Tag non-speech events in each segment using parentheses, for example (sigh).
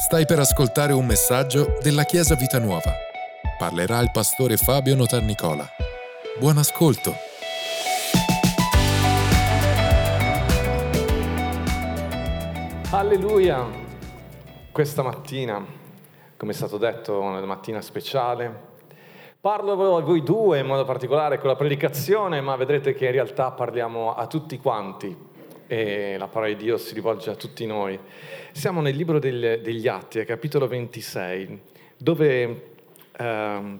Stai per ascoltare un messaggio della Chiesa Vita Nuova. Parlerà il pastore Fabio Notarnicola. Buon ascolto. Alleluia! Questa mattina, come è stato detto, una mattina speciale. Parlo a voi due in modo particolare con la predicazione, ma vedrete che in realtà parliamo a tutti quanti e la parola di Dio si rivolge a tutti noi. Siamo nel libro del, degli Atti, capitolo 26, dove, eh,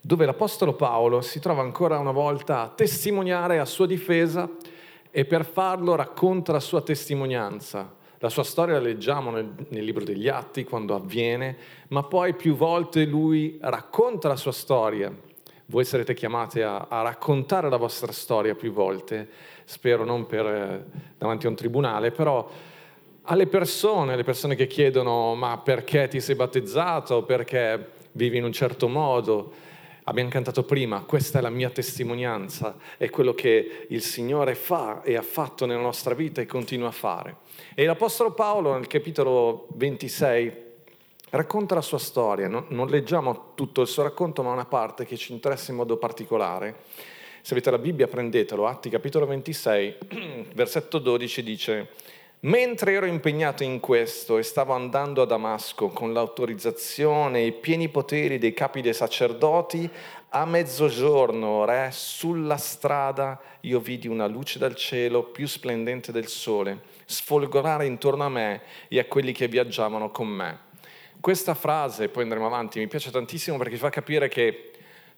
dove l'Apostolo Paolo si trova ancora una volta a testimoniare a sua difesa e per farlo racconta la sua testimonianza. La sua storia la leggiamo nel, nel, libro degli Atti quando avviene, ma poi più volte lui racconta la sua storia. Voi sarete chiamati a, a raccontare la vostra storia più volte spero non per, eh, davanti a un tribunale, però alle persone, alle persone che chiedono ma perché ti sei battezzato, perché vivi in un certo modo. Abbiamo cantato prima, questa è la mia testimonianza, è quello che il Signore fa e ha fatto nella nostra vita e continua a fare. E l'Apostolo Paolo nel capitolo 26 racconta la sua storia, non leggiamo tutto il suo racconto, ma una parte che ci interessa in modo particolare se avete la Bibbia prendetelo, Atti capitolo 26, (clears throat) versetto 12 dice, Mentre ero impegnato in questo e stavo andando a Damasco con l'autorizzazione e i pieni poteri dei capi dei sacerdoti, a mezzogiorno, re, sulla strada io vidi una luce dal cielo più splendente del sole, sfolgorare intorno a me e a quelli che viaggiavano con me. Questa frase, poi andremo avanti, mi piace tantissimo perché fa capire che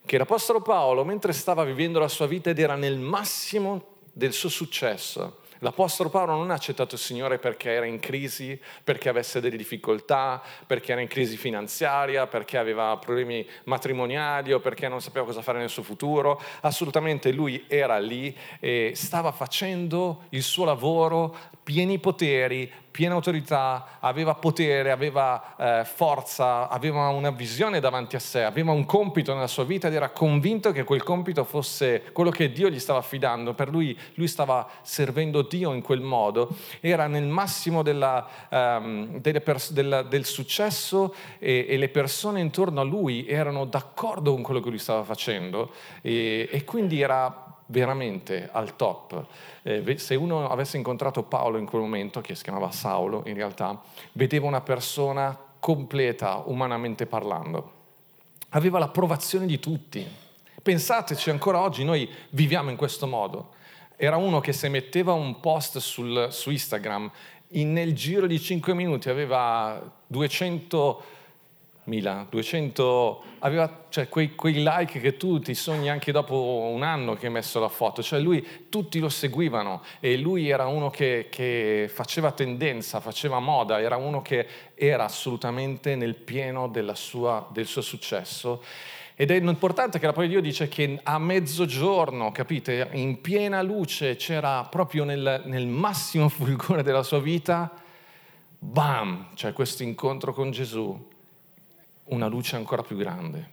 che l'Apostolo Paolo, mentre stava vivendo la sua vita ed era nel massimo del suo successo, L'Apostolo Paolo non ha accettato il Signore perché era in crisi, perché avesse delle difficoltà, perché era in crisi finanziaria, perché aveva problemi matrimoniali o perché non sapeva cosa fare nel suo futuro. Assolutamente lui era lì e stava facendo il suo lavoro, pieni poteri, piena autorità, aveva potere, aveva eh, forza, aveva una visione davanti a sé, aveva un compito nella sua vita ed era convinto che quel compito fosse quello che Dio gli stava affidando. Per lui, lui stava servendo Dio in quel modo, era nel massimo della, um, pers- della, del successo e, e, le persone intorno a lui erano d'accordo con quello che lui stava facendo e, e quindi era veramente al top. Eh, se uno avesse incontrato Paolo in quel momento, che si chiamava Saulo in realtà, vedeva una persona completa umanamente parlando. Aveva l'approvazione di tutti. Pensateci, ancora oggi noi viviamo in questo modo. Era uno che se metteva un post sul, su Instagram, in, nel giro di 5 minuti aveva 200 1200, aveva cioè, quei, quei, like che tu ti sogni anche dopo un anno che hai messo la foto, cioè lui, tutti lo seguivano e lui era uno che, che faceva tendenza, faceva moda, era uno che era assolutamente nel pieno sua, del suo successo. Ed è importante che la parola di Dio dice che a mezzogiorno, capite, in piena luce, c'era proprio nel, nel massimo (laughs) fulgore della sua vita, bam, cioè questo incontro con Gesù una luce ancora più grande,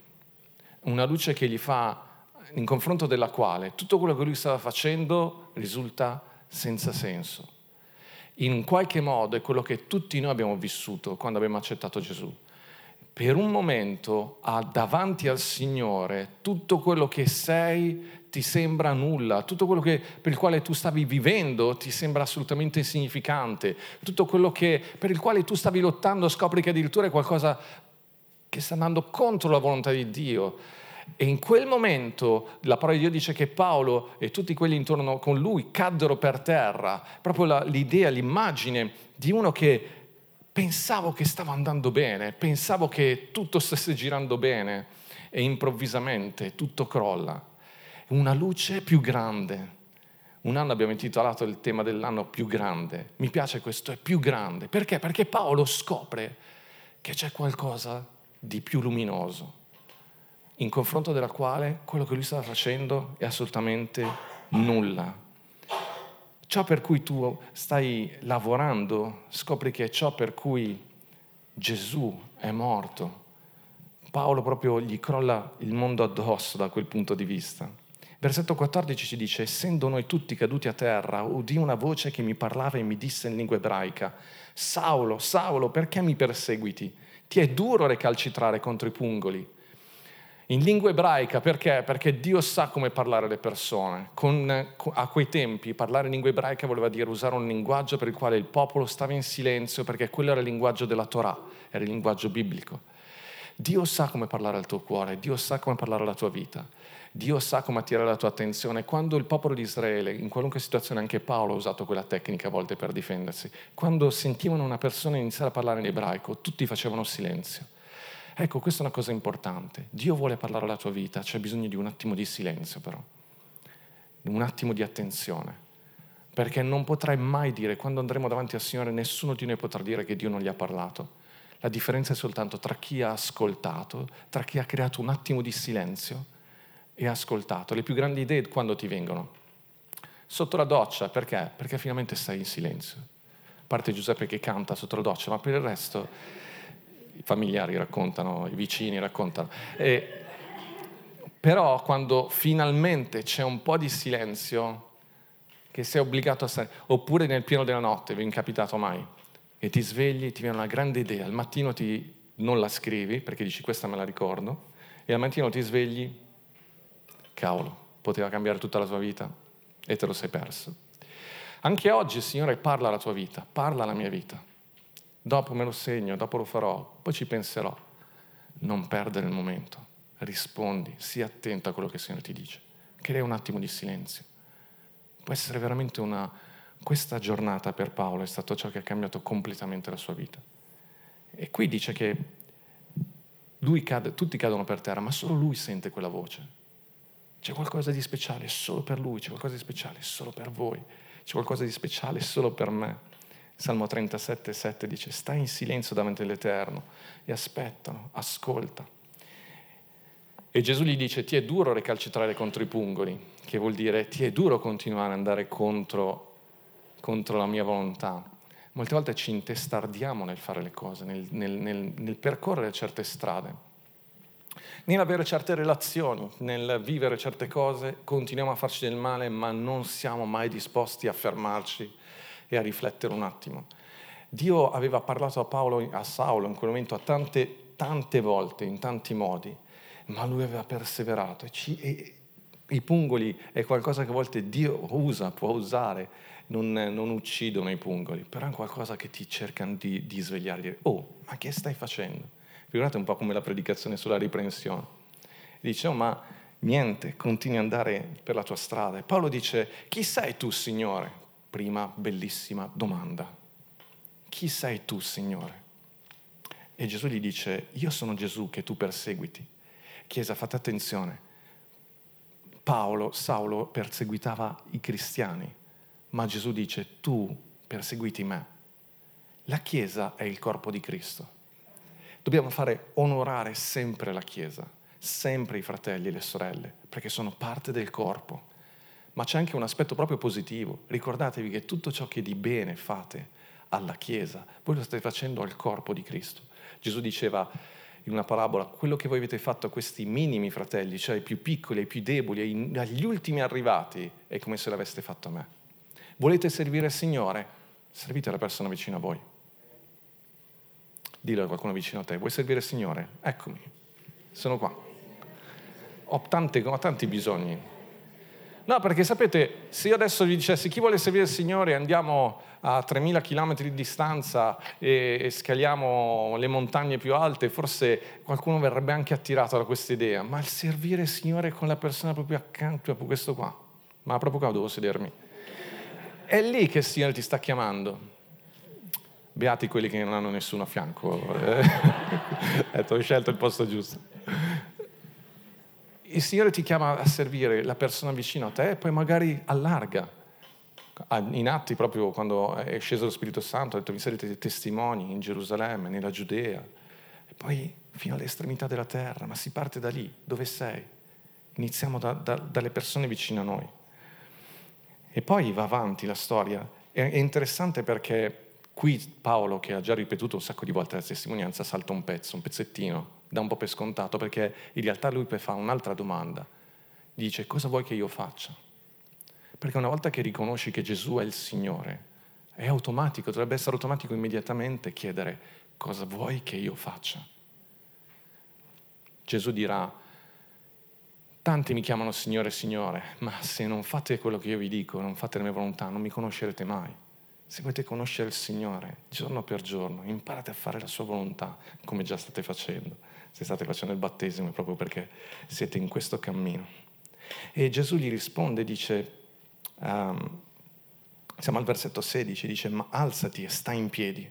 una luce che gli fa, in confronto della quale tutto quello che lui stava facendo risulta senza senso. In qualche modo è quello che tutti noi abbiamo vissuto quando abbiamo accettato Gesù. Per un momento, davanti al Signore, tutto quello che sei ti sembra nulla, tutto quello che, per il quale tu stavi vivendo ti sembra assolutamente insignificante, tutto quello che, per il quale tu stavi lottando scopri che addirittura è qualcosa che sta andando contro la volontà di Dio. E in quel momento la parola di Dio dice che Paolo e tutti quelli intorno con lui caddero per terra, proprio la, l'idea, l'immagine di uno che pensavo che stava andando bene, pensavo che tutto stesse girando bene e improvvisamente tutto crolla. Una luce più grande. Un anno abbiamo intitolato il tema dell'anno più grande. Mi piace questo, è più grande. Perché? Perché Paolo scopre che c'è qualcosa di più luminoso, in confronto della quale quello che lui stava facendo è assolutamente nulla. Ciò per cui tu stai lavorando, scopri che è ciò per cui Gesù è morto. Paolo proprio gli crolla il mondo addosso da quel punto di vista. Versetto 14 ci dice, essendo noi tutti caduti a terra, udì una voce che mi parlava e mi disse in lingua ebraica, Saulo, Saulo, perché mi perseguiti? Ti è duro recalcitrare contro i pungoli. In lingua ebraica perché? Perché Dio sa come parlare alle persone. Con, a quei tempi parlare in lingua ebraica voleva dire usare un linguaggio per il quale il popolo stava in silenzio perché quello era il linguaggio della Torah, era il linguaggio biblico. Dio sa come parlare al tuo cuore, Dio sa come parlare alla tua vita. Dio sa come attirare la tua attenzione. Quando il popolo di Israele, in qualunque situazione, anche Paolo ha usato quella tecnica a volte per difendersi, quando sentivano una persona iniziare a parlare in ebraico, tutti facevano silenzio. Ecco, questa è una cosa importante. Dio vuole parlare alla tua vita, c'è bisogno di un attimo di silenzio però, un attimo di attenzione, perché non potrai mai dire, quando andremo davanti al Signore, nessuno di noi potrà dire che Dio non gli ha parlato. La differenza è soltanto tra chi ha ascoltato, tra chi ha creato un attimo di silenzio e ascoltato. Le più grandi idee quando ti vengono? Sotto la doccia, perché? Perché finalmente stai in silenzio. A parte Giuseppe che canta sotto la doccia, ma per il resto i familiari raccontano, i vicini raccontano. E, però quando finalmente c'è un po' di silenzio, che sei obbligato a stare, oppure nel pieno della notte, vi è capitato mai, e ti svegli, ti viene una grande idea, al mattino ti, non la scrivi perché dici questa me la ricordo, e al mattino ti svegli cavolo, poteva cambiare tutta la tua vita e te lo sei perso. Anche oggi Signore parla alla tua vita, parla alla mia vita. Dopo me lo segno, dopo lo farò, poi ci penserò. Non perdere il momento, rispondi, sii attento a quello che il Signore ti dice. Crea un attimo di silenzio. Può essere veramente una... Questa giornata per Paolo è stato ciò che ha cambiato completamente la sua vita. E qui dice che cade, tutti cadono per terra, ma solo lui sente quella voce. C'è qualcosa di speciale solo per lui, c'è qualcosa di speciale solo per voi, c'è qualcosa di speciale solo per me. Salmo 37, 7 dice, stai in silenzio davanti all'Eterno e aspettano, ascolta. E Gesù gli dice, ti è duro recalcitrare contro i pungoli, che vuol dire ti è duro continuare ad andare contro, contro la mia volontà. Molte volte ci intestardiamo nel fare le cose, nel, nel, nel, nel percorrere certe strade nell'avere certe relazioni, nel vivere certe cose, continuiamo a farci del male, ma non siamo mai disposti a fermarci e a riflettere un attimo. Dio aveva parlato a, Paolo, a Saulo in quel momento tante, tante volte, in tanti modi, ma lui aveva perseverato. E, ci, e I pungoli è qualcosa che a volte Dio usa, può usare, non, non, uccidono i pungoli, però è qualcosa che ti cercano di, di svegliare, di dire, oh, ma che stai facendo? Figurate un po' come la predicazione sulla riprensione. Dice, oh, ma niente, continui ad andare per la tua strada. E Paolo dice, chi sei tu, Signore? Prima bellissima domanda. Chi sei tu, Signore? E Gesù gli dice, io sono Gesù che tu perseguiti. Chiesa, fate attenzione. Paolo, Saulo perseguitava i cristiani, ma Gesù dice, tu perseguiti me. La Chiesa è il corpo di Cristo. Dobbiamo fare onorare sempre la Chiesa, sempre i fratelli e le sorelle, perché sono parte del corpo. Ma c'è anche un aspetto proprio positivo. Ricordatevi che tutto ciò che di bene fate alla Chiesa, voi lo state facendo al corpo di Cristo. Gesù diceva in una parabola, quello che voi avete fatto a questi minimi fratelli, cioè ai più piccoli, ai più deboli, agli ultimi arrivati, è come se l'aveste fatto a me. Volete servire il Signore? Servite la persona vicino a voi. Dillo a qualcuno vicino a te, vuoi servire il Signore? Eccomi, sono qua. Ho, tante, ho tanti bisogni. No, perché sapete, se io adesso vi dicessi chi vuole servire il Signore andiamo a 3.000 km di distanza e, e scaliamo le montagne più alte, forse qualcuno verrebbe anche attirato da questa idea, ma il servire il Signore con la persona proprio accanto, proprio questo qua, ma proprio qua devo sedermi. È lì che il Signore ti sta chiamando. Beati quelli che non hanno nessuno a fianco. (laughs) ho scelto il posto giusto. Il Signore ti chiama a servire la persona vicino a te e poi magari allarga. In atti, proprio quando è sceso lo Spirito Santo, ha detto vi sarete testimoni in Gerusalemme, nella Giudea, e poi fino all'estremità della terra, ma si parte da lì, dove sei? Iniziamo da, da, dalle persone vicine a noi. E poi va avanti la storia. È interessante perché Qui Paolo, che ha già ripetuto un sacco di volte la testimonianza, salta un pezzo, un pezzettino, dà un po' per scontato, perché in realtà lui fa un'altra domanda. dice cosa vuoi che io faccia? Perché una volta che riconosci che Gesù è il Signore, è automatico, dovrebbe essere automatico immediatamente chiedere cosa vuoi che io faccia. Gesù dirà, tanti mi chiamano Signore, Signore, ma se non fate quello che io vi dico, non fate la mia volontà, non mi conoscerete mai. Se volete conoscere il Signore giorno per giorno, imparate a fare la sua volontà, come già state facendo. Se state facendo il battesimo è proprio perché siete in questo cammino. E Gesù gli risponde, dice, um, siamo al versetto 16, dice, ma alzati e stai in piedi,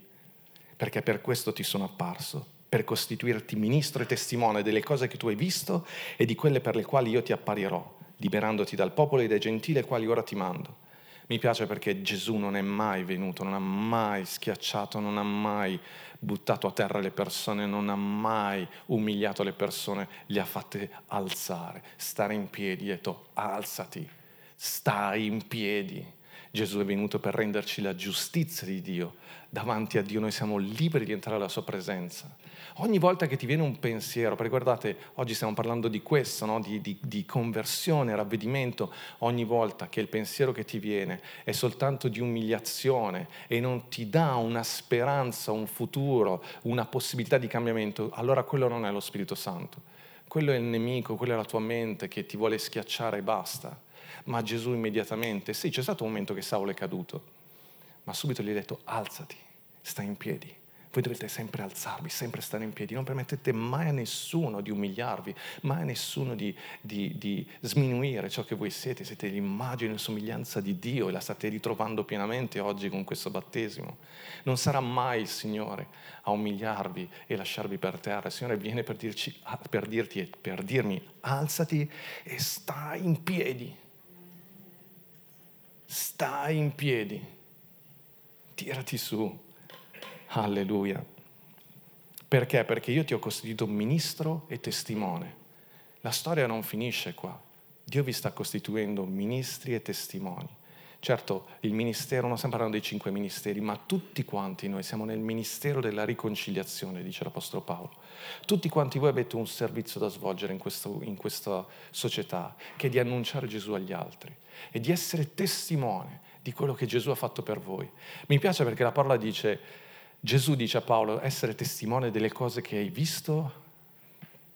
perché per questo ti sono apparso, per costituirti ministro e testimone delle cose che tu hai visto e di quelle per le quali io ti apparirò, liberandoti dal popolo e dai gentili ai quali ora ti mando. Mi piace perché Gesù non è mai venuto, non ha mai schiacciato, non ha mai buttato a terra le persone, non ha mai umiliato le persone, le ha fatte alzare, stare in piedi, ha detto alzati, stai in piedi Gesù è venuto per renderci la giustizia di Dio. Davanti a Dio noi siamo liberi di entrare alla sua presenza. Ogni volta che ti viene un pensiero, perché guardate, oggi stiamo parlando di questo, no? di, di, di conversione, ravvedimento, ogni volta che il pensiero che ti viene è soltanto di umiliazione e non ti dà una speranza, un futuro, una possibilità di cambiamento, allora quello non è lo Spirito Santo. Quello è il nemico, quella è la tua mente che ti vuole schiacciare e basta ma Gesù immediatamente, sì, c'è stato un momento che Saulo è caduto, ma subito gli ha detto alzati, stai in piedi. Voi dovete sempre alzarvi, sempre stare in piedi. Non permettete mai a nessuno di umiliarvi, mai a nessuno di, di, di sminuire ciò che voi siete. Siete l'immagine e somiglianza di Dio e la state ritrovando pienamente oggi con questo battesimo. Non sarà mai il Signore a umiliarvi e lasciarvi per terra. Il Signore viene per, dirci, per dirti e per dirmi alzati e stai in piedi stai in piedi, tirati su. Alleluia. Perché? Perché io ti ho costituito ministro e testimone. La storia non finisce qua. Dio vi sta costituendo ministri e testimoni. Certo, il ministero, non stiamo parlando dei cinque ministeri, ma tutti quanti noi siamo nel ministero della riconciliazione, dice l'Apostolo Paolo. Tutti quanti voi avete un servizio da svolgere in, questo, in questa società, che è di annunciare Gesù agli altri e di essere testimone di quello che Gesù ha fatto per voi. Mi piace perché la parola dice, Gesù dice a Paolo, essere testimone delle cose che hai visto,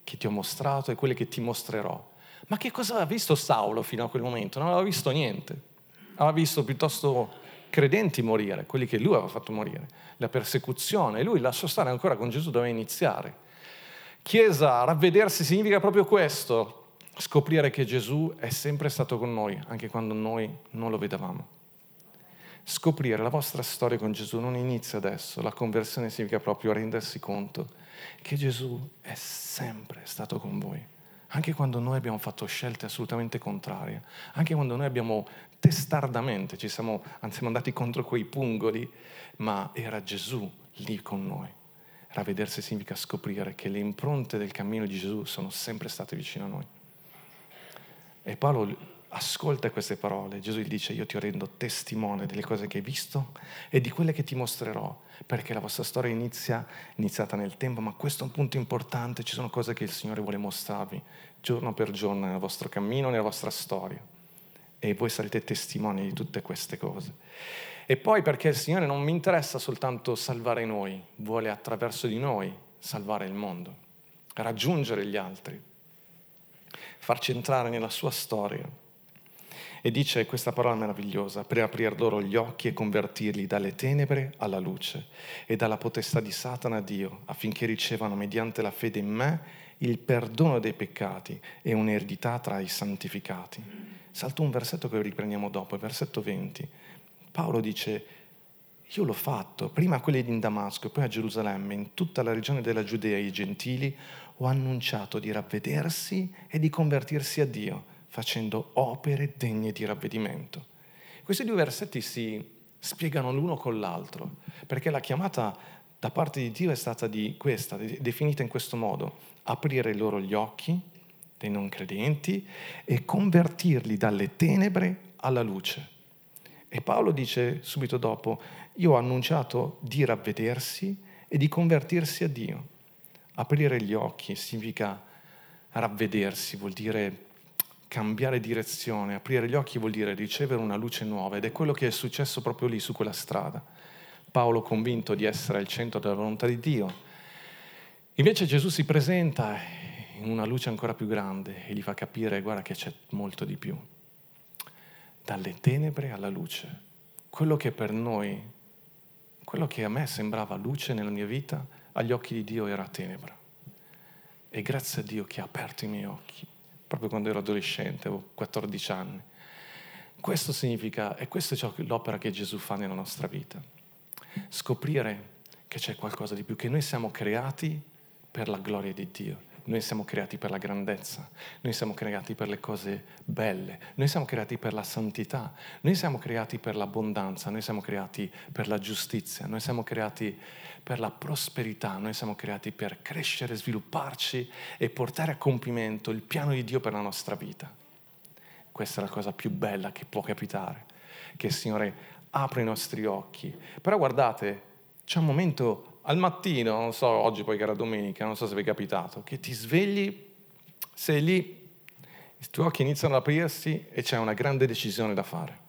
che ti ho mostrato e quelle che ti mostrerò. Ma che cosa aveva visto Saulo fino a quel momento? Non aveva visto niente aveva visto piuttosto credenti morire, quelli che lui aveva fatto morire, la persecuzione, lui lasciò stare ancora con Gesù, doveva iniziare. Chiesa, ravvedersi significa proprio questo, scoprire che Gesù è sempre stato con noi, anche quando noi non lo vedevamo. Scoprire la vostra storia con Gesù non inizia adesso, la conversione significa proprio rendersi conto che Gesù è sempre stato con voi anche quando noi abbiamo fatto scelte assolutamente contrarie, anche quando noi abbiamo testardamente, ci siamo, siamo andati contro quei pungoli, ma era Gesù lì con noi. Ravvedersi significa scoprire che le impronte del cammino di Gesù sono sempre state vicino a noi. E Paolo ascolta queste parole, Gesù gli dice io ti rendo testimone delle cose che hai visto e di quelle che ti mostrerò, perché la vostra storia inizia, iniziata nel tempo, ma questo è un punto importante, ci sono cose che il Signore vuole mostrarvi giorno per giorno nel vostro cammino, nella vostra storia. E voi sarete testimoni di tutte queste cose. E poi perché il Signore non mi interessa soltanto salvare noi, vuole attraverso di noi salvare il mondo, raggiungere gli altri, farci entrare nella sua storia e dice questa parola meravigliosa, per aprire loro gli occhi e convertirli dalle tenebre alla luce e dalla potestà di Satana a Dio, affinché ricevano mediante la fede in me il perdono dei peccati e un'eredità tra i santificati. Salto un versetto che riprendiamo dopo, il versetto 20. Paolo dice, io l'ho fatto, prima a quelli di Damasco poi a Gerusalemme, in tutta la regione della Giudea e i gentili, ho annunciato di ravvedersi e di convertirsi a Dio facendo opere degne di ravvedimento. Questi due versetti si spiegano l'uno con l'altro, perché la chiamata da parte di Dio è stata di questa, definita in questo modo, aprire loro gli occhi dei non credenti e convertirli dalle tenebre alla luce. E Paolo dice subito dopo, io ho annunciato di ravvedersi e di convertirsi a Dio. Aprire gli occhi significa ravvedersi, vuol dire cambiare direzione, aprire gli occhi vuol dire ricevere una luce nuova ed è quello che è successo proprio lì su quella strada. Paolo convinto di essere al centro della volontà di Dio. Invece Gesù si presenta in una luce ancora più grande e gli fa capire, guarda che c'è molto di più. Dalle tenebre alla luce. Quello che per noi, quello che a me sembrava luce nella mia vita, agli occhi di Dio era tenebra. E grazie a Dio che ha aperto i miei occhi, proprio quando ero adolescente, avevo 14 anni. Questo significa, e questa è l'opera che Gesù fa nella nostra vita, scoprire che c'è qualcosa di più, che noi siamo creati per la gloria di Dio. Noi siamo creati per la grandezza, noi siamo creati per le cose belle, noi siamo creati per la santità, noi siamo creati per l'abbondanza, noi siamo creati per la giustizia, noi siamo creati per la prosperità, noi siamo creati per crescere, svilupparci e portare a compimento il piano di Dio per la nostra vita. Questa è la cosa più bella che può capitare, che il Signore apre i nostri occhi. Però guardate, c'è un momento al mattino, non so, oggi poi che era domenica, non so se vi è capitato, che ti svegli, sei lì, i tuoi occhi iniziano ad aprirsi e c'è una grande decisione da fare.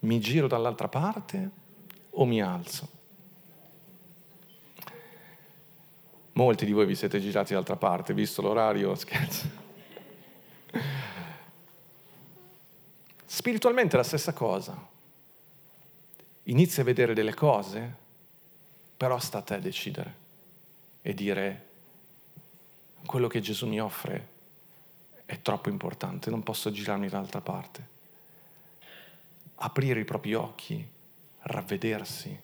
Mi giro dall'altra parte o mi alzo? Molti di voi vi siete girati dall'altra parte, visto l'orario, (laughs) scherzo. Spiritualmente è la stessa cosa. Inizi a vedere delle cose, però sta a te decidere e dire quello che Gesù mi offre è troppo importante, non posso girarmi dall'altra parte. Aprire i propri occhi, ravvedersi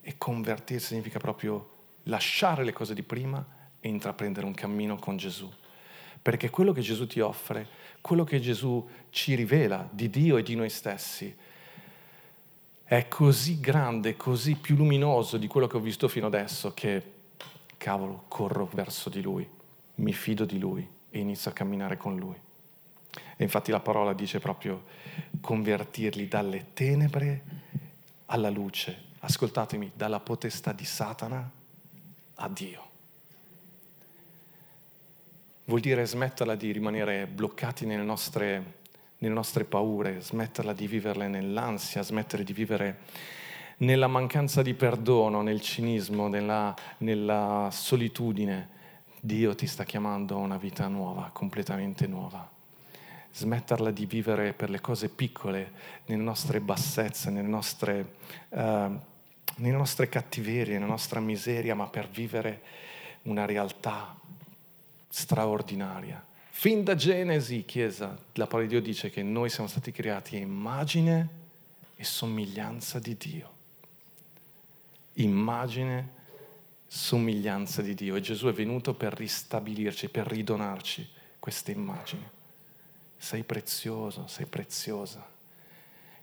e convertirsi significa proprio lasciare le cose di prima e intraprendere un cammino con Gesù. Perché quello che Gesù ti offre, quello che Gesù ci rivela di Dio e di noi stessi, è così grande, così più luminoso di quello che ho visto fino adesso che, cavolo, corro verso di Lui, mi fido di Lui e inizio a camminare con Lui. E infatti la parola dice proprio convertirli dalle tenebre alla luce. Ascoltatemi, dalla potestà di Satana a Dio. Vuol dire smetterla di rimanere bloccati nelle nostre, nelle nostre paure, smetterla di viverle nell'ansia, smettere di vivere nella mancanza di perdono, nel cinismo, nella, nella solitudine. Dio ti sta chiamando a una vita nuova, completamente nuova smetterla di vivere per le cose piccole, nelle nostre bassezze, nelle nostre uh, nelle nostre cattiverie, nella nostra miseria, ma per vivere una realtà straordinaria. Fin da Genesi, Chiesa, la parola di Dio dice che noi siamo stati creati a immagine e somiglianza di Dio. Immagine, somiglianza di Dio. E Gesù è venuto per ristabilirci, per ridonarci questa immagine. Sei prezioso, sei preziosa.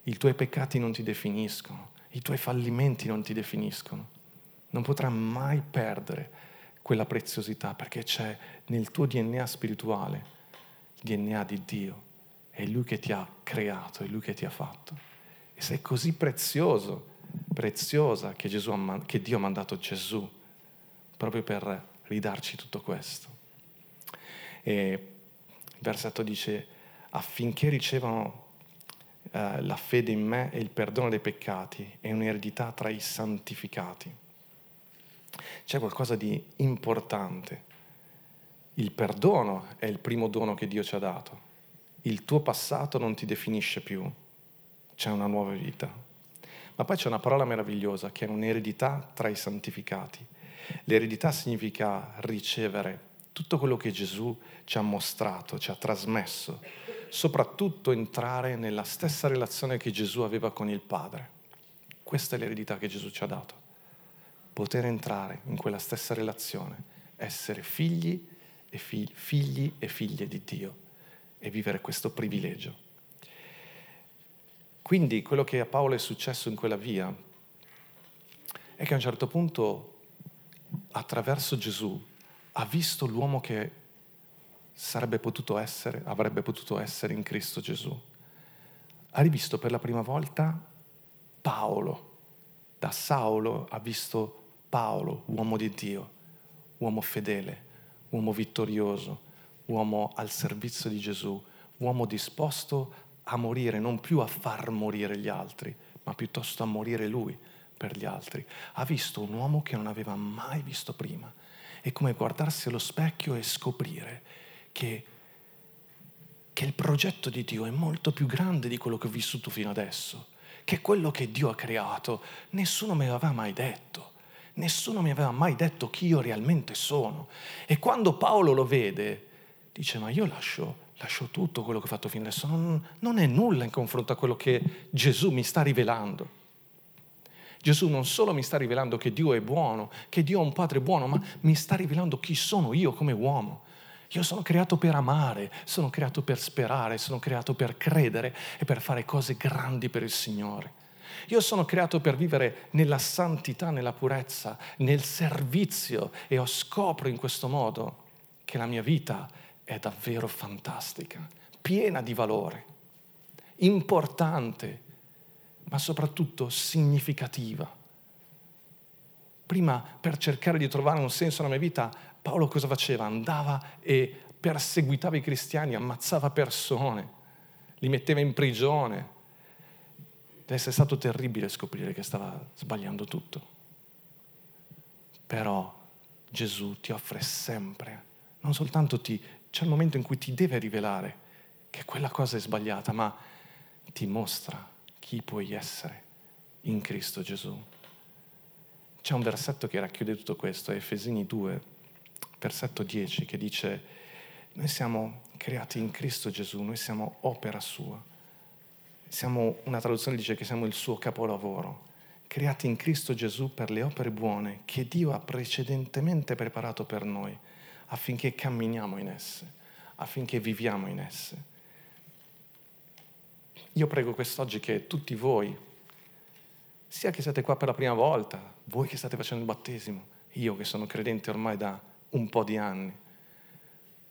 I tuoi peccati non ti definiscono i tuoi fallimenti non ti definiscono. Non potrai mai perdere quella preziosità perché c'è nel tuo DNA spirituale il DNA di Dio. È Lui che ti ha creato, è Lui che ti ha fatto. E sei così prezioso, preziosa che, ha, che Dio ha mandato Gesù proprio per ridarci tutto questo. E il versetto dice affinché ricevano eh, la fede in me e il perdono dei peccati è un'eredità tra i santificati. C'è qualcosa di importante. Il perdono è il primo dono che Dio ci ha dato. Il tuo passato non ti definisce più, c'è una nuova vita. Ma poi c'è una parola meravigliosa che è un'eredità tra i santificati. L'eredità significa ricevere tutto quello che Gesù ci ha mostrato, ci ha trasmesso, soprattutto entrare nella stessa relazione che Gesù aveva con il Padre. Questa è l'eredità che Gesù ci ha dato. Poter entrare in quella stessa relazione, essere figli e figli, figli e figlie di Dio e vivere questo privilegio. Quindi quello che a Paolo è successo in quella via è che a un certo punto, attraverso Gesù, ha visto l'uomo che sarebbe potuto essere, avrebbe potuto essere in Cristo Gesù. Ha rivisto per la prima volta Paolo. Da Saulo ha visto Paolo, uomo di Dio, uomo fedele, uomo vittorioso, uomo al servizio di Gesù, uomo disposto a morire, non più a far morire gli altri, ma piuttosto a morire lui per gli altri. Ha visto un uomo che non aveva mai visto prima. È come guardarsi allo specchio e scoprire che, che il progetto di Dio è molto più grande di quello che ho vissuto fino adesso, che quello che Dio ha creato nessuno me l'aveva mai detto. Nessuno mi aveva mai detto chi io realmente sono. E quando Paolo lo vede, dice, ma io lascio lascio tutto quello che ho fatto fino adesso, non, non è nulla in confronto a quello che Gesù mi sta rivelando. Gesù non solo mi sta rivelando che Dio è buono, che Dio è un padre buono, ma mi sta rivelando chi sono io come uomo. Io sono creato per amare, sono creato per sperare, sono creato per credere e per fare cose grandi per il Signore. Io sono creato per vivere nella santità, nella purezza, nel servizio e ho scopro in questo modo che la mia vita è davvero fantastica, piena di valore, importante, ma soprattutto significativa. Prima, per cercare di trovare un senso nella mia vita, Paolo cosa faceva? Andava e perseguitava i cristiani, ammazzava persone, li metteva in prigione. Deve essere stato terribile scoprire che stava sbagliando tutto. Però Gesù ti offre sempre, non soltanto ti c'è il momento in cui ti deve rivelare che quella cosa è sbagliata, ma ti mostra chi puoi essere in Cristo Gesù. C'è un versetto che racchiude tutto questo, è Efesini 2, versetto 10, che dice, noi siamo creati in Cristo Gesù, noi siamo opera sua. Siamo, una traduzione dice che siamo il suo capolavoro, creati in Cristo Gesù per le opere buone che Dio ha precedentemente preparato per noi affinché camminiamo in esse, affinché viviamo in esse. Io prego quest'oggi che tutti voi, sia che siete qua per la prima volta, voi che state facendo il battesimo, io che sono credente ormai da un po' di anni,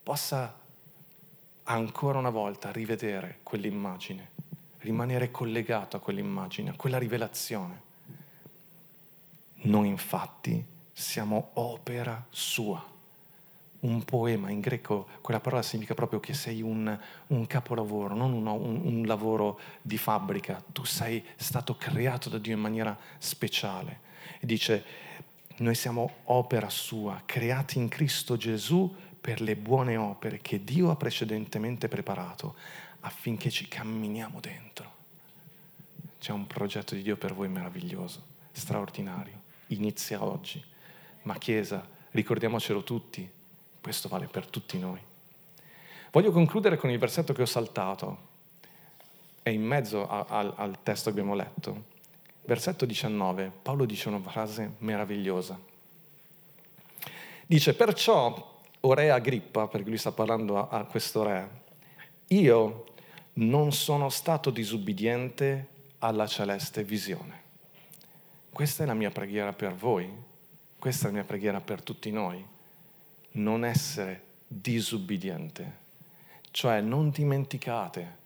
possa ancora una volta rivedere quell'immagine, rimanere collegato a quell'immagine, a quella rivelazione. Noi infatti siamo opera sua un poema, in greco quella parola significa proprio che sei un, un capolavoro, non un, un, un, lavoro di fabbrica, tu sei stato creato da Dio in maniera speciale. E dice, noi siamo opera sua, creati in Cristo Gesù per le buone opere che Dio ha precedentemente preparato affinché ci camminiamo dentro. C'è un progetto di Dio per voi meraviglioso, straordinario, inizia oggi. Ma Chiesa, ricordiamocelo tutti, questo vale per tutti noi. Voglio concludere con il versetto che ho saltato, è in mezzo a, a, al testo che abbiamo letto. Versetto 19, Paolo dice una frase meravigliosa. Dice, perciò, o re Agrippa, perché lui sta parlando a, a questo re, io non sono stato disubbidiente alla celeste visione. Questa è la mia preghiera per voi, questa è la mia preghiera per tutti noi non essere disubbidiente, cioè non dimenticate,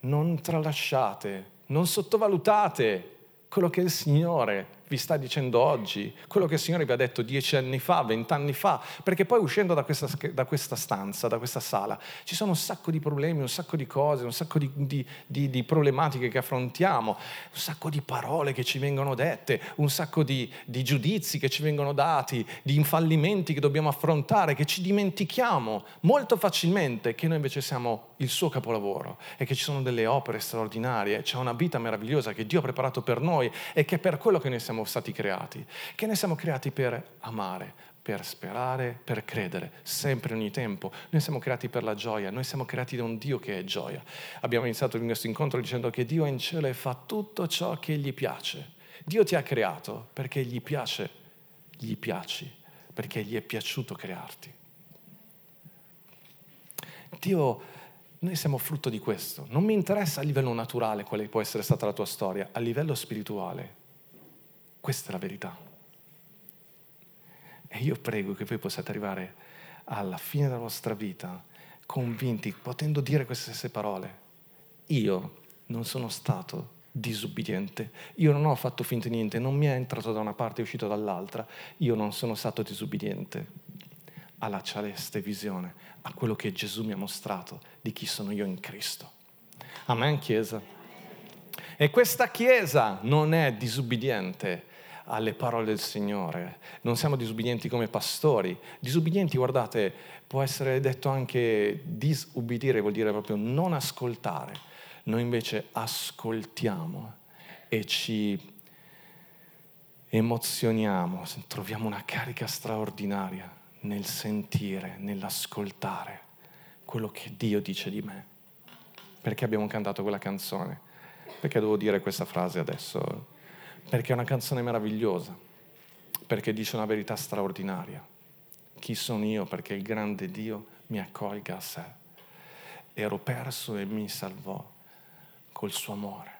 non tralasciate, non sottovalutate quello che il Signore vi sta dicendo oggi, quello che il Signore vi ha detto dieci anni fa, vent'anni fa, perché poi uscendo da questa, da questa, stanza, da questa sala, ci sono un sacco di problemi, un sacco di cose, un sacco di, di, di, di problematiche che affrontiamo, un sacco di parole che ci vengono dette, un sacco di, giudizi che ci vengono dati, di infallimenti che dobbiamo affrontare, che ci dimentichiamo molto facilmente che noi invece siamo il suo capolavoro e che ci sono delle opere straordinarie, c'è una vita meravigliosa che Dio ha preparato per noi e che è per quello che noi siamo siamo stati creati, che noi siamo creati per amare, per sperare, per credere, sempre ogni tempo. Noi siamo creati per la gioia, noi siamo creati da un Dio che è gioia. Abbiamo iniziato il nostro incontro dicendo che Dio è in cielo e fa tutto ciò che gli piace. Dio ti ha creato perché gli piace, gli piaci, perché gli è piaciuto crearti. Dio, noi siamo frutto di questo. Non mi interessa a livello naturale quale può essere stata la tua storia, a livello spirituale questa è la verità. E io prego che voi possiate arrivare alla fine della vostra vita convinti, potendo dire queste stesse parole. Io non sono stato disubbidiente, io non ho fatto finta di niente, non mi è entrato da una parte e uscito dall'altra, io non sono stato disubbidiente. alla celeste visione, a quello che Gesù mi ha mostrato di chi sono io in Cristo. Amen, Chiesa. E questa Chiesa non è disubbidiente alle parole del Signore, non siamo disubbidienti come pastori. Disubbidienti, guardate, può essere detto anche disubbidire, vuol dire proprio non ascoltare. Noi invece ascoltiamo e ci emozioniamo, troviamo una carica straordinaria nel sentire, nell'ascoltare quello che Dio dice di me. Perché abbiamo cantato quella canzone? Perché devo dire questa frase adesso? Perché è una canzone meravigliosa, perché dice una verità straordinaria. Chi sono io perché il grande Dio mi accolga a sé? Ero perso e mi salvò col suo amore.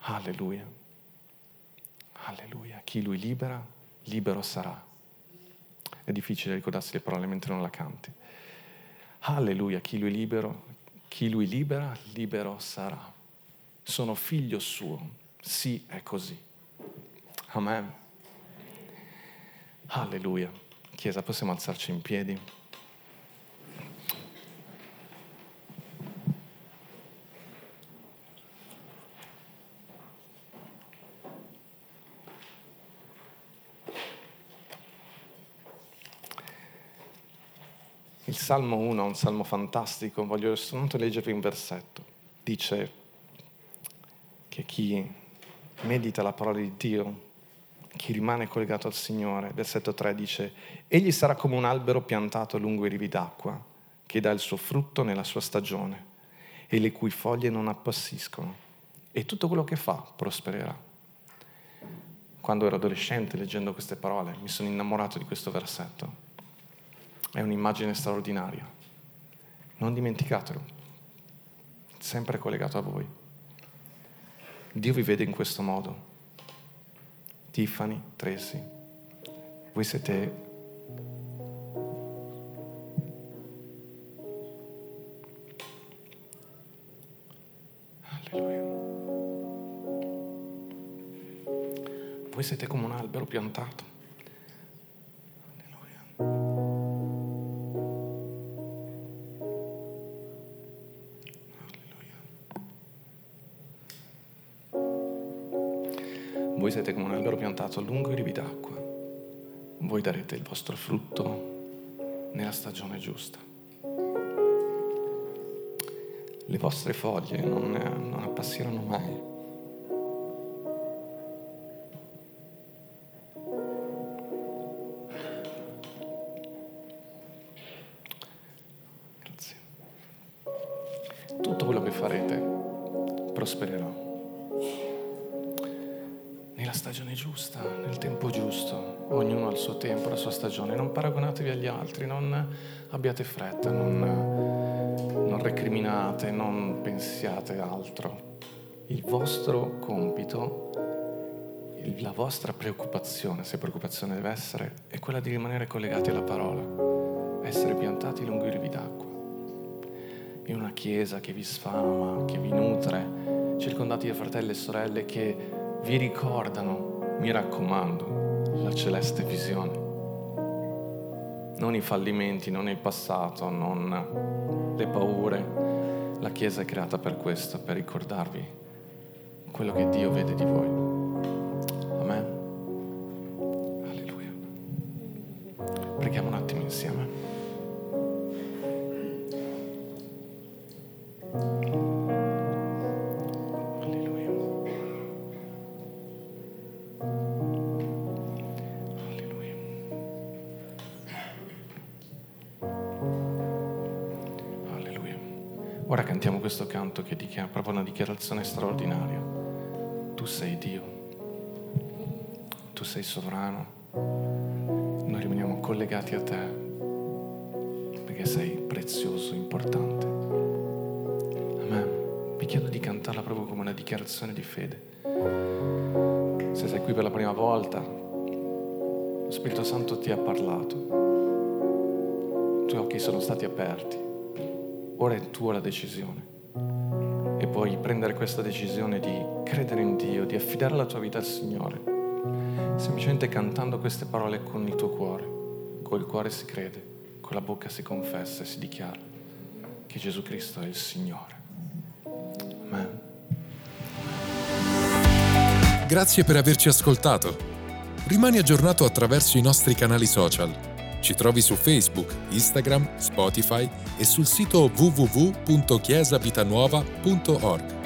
Alleluia. Alleluia. Chi lui libera, libero sarà. È difficile ricordarsi le parole mentre non la canti. Alleluia, chi lui libero, chi lui libera, libero sarà. Sono figlio suo. Sì, è così. Amen. Alleluia. Chiesa, possiamo alzarci in piedi? Il Salmo 1 è un salmo fantastico, voglio soltanto leggervi un versetto. Dice che chi medita la parola di Dio, chi rimane collegato al Signore, versetto 3 dice, egli sarà come un albero piantato lungo i rivi d'acqua, che dà il suo frutto nella sua stagione e le cui foglie non appassiscono, e tutto quello che fa prospererà. Quando ero adolescente leggendo queste parole mi sono innamorato di questo versetto è un'immagine straordinaria. Non dimenticatelo, sempre collegato a voi. Dio vi vede in questo modo. Tiffany, Tracy, voi siete Alleluia. Voi siete come un albero piantato lungo i rivi d'acqua. Voi darete il vostro frutto nella stagione giusta. Le vostre foglie non, non appassiranno mai. Abbiate fretta, non, non recriminate, non pensiate altro. Il vostro compito, la vostra preoccupazione, se preoccupazione deve essere, è quella di rimanere collegati alla parola, essere piantati lungo i rivi d'acqua. In una chiesa che vi sfama, che vi nutre, circondati da fratelli e sorelle che vi ricordano, mi raccomando, la celeste visione. Non i fallimenti, non il passato, non le paure. La Chiesa è creata per questo, per ricordarvi quello che Dio vede di voi. Che dichiara proprio una dichiarazione straordinaria. Tu sei Dio, tu sei sovrano, noi rimaniamo collegati a te perché sei prezioso, importante. Amen. Vi chiedo di cantarla proprio come una dichiarazione di fede. Se sei qui per la prima volta, lo Spirito Santo ti ha parlato, i tuoi occhi sono stati aperti ora è tua la decisione. E puoi prendere questa decisione di credere in Dio, di affidare la tua vita al Signore, semplicemente cantando queste parole con il tuo cuore, col cuore si crede, con la bocca si confessa e si dichiara che Gesù Cristo è il Signore. Amen. Grazie per averci ascoltato. Rimani aggiornato attraverso i nostri canali social. Ci trovi su Facebook, Instagram, Spotify e sul sito www.chiesavitanuova.org.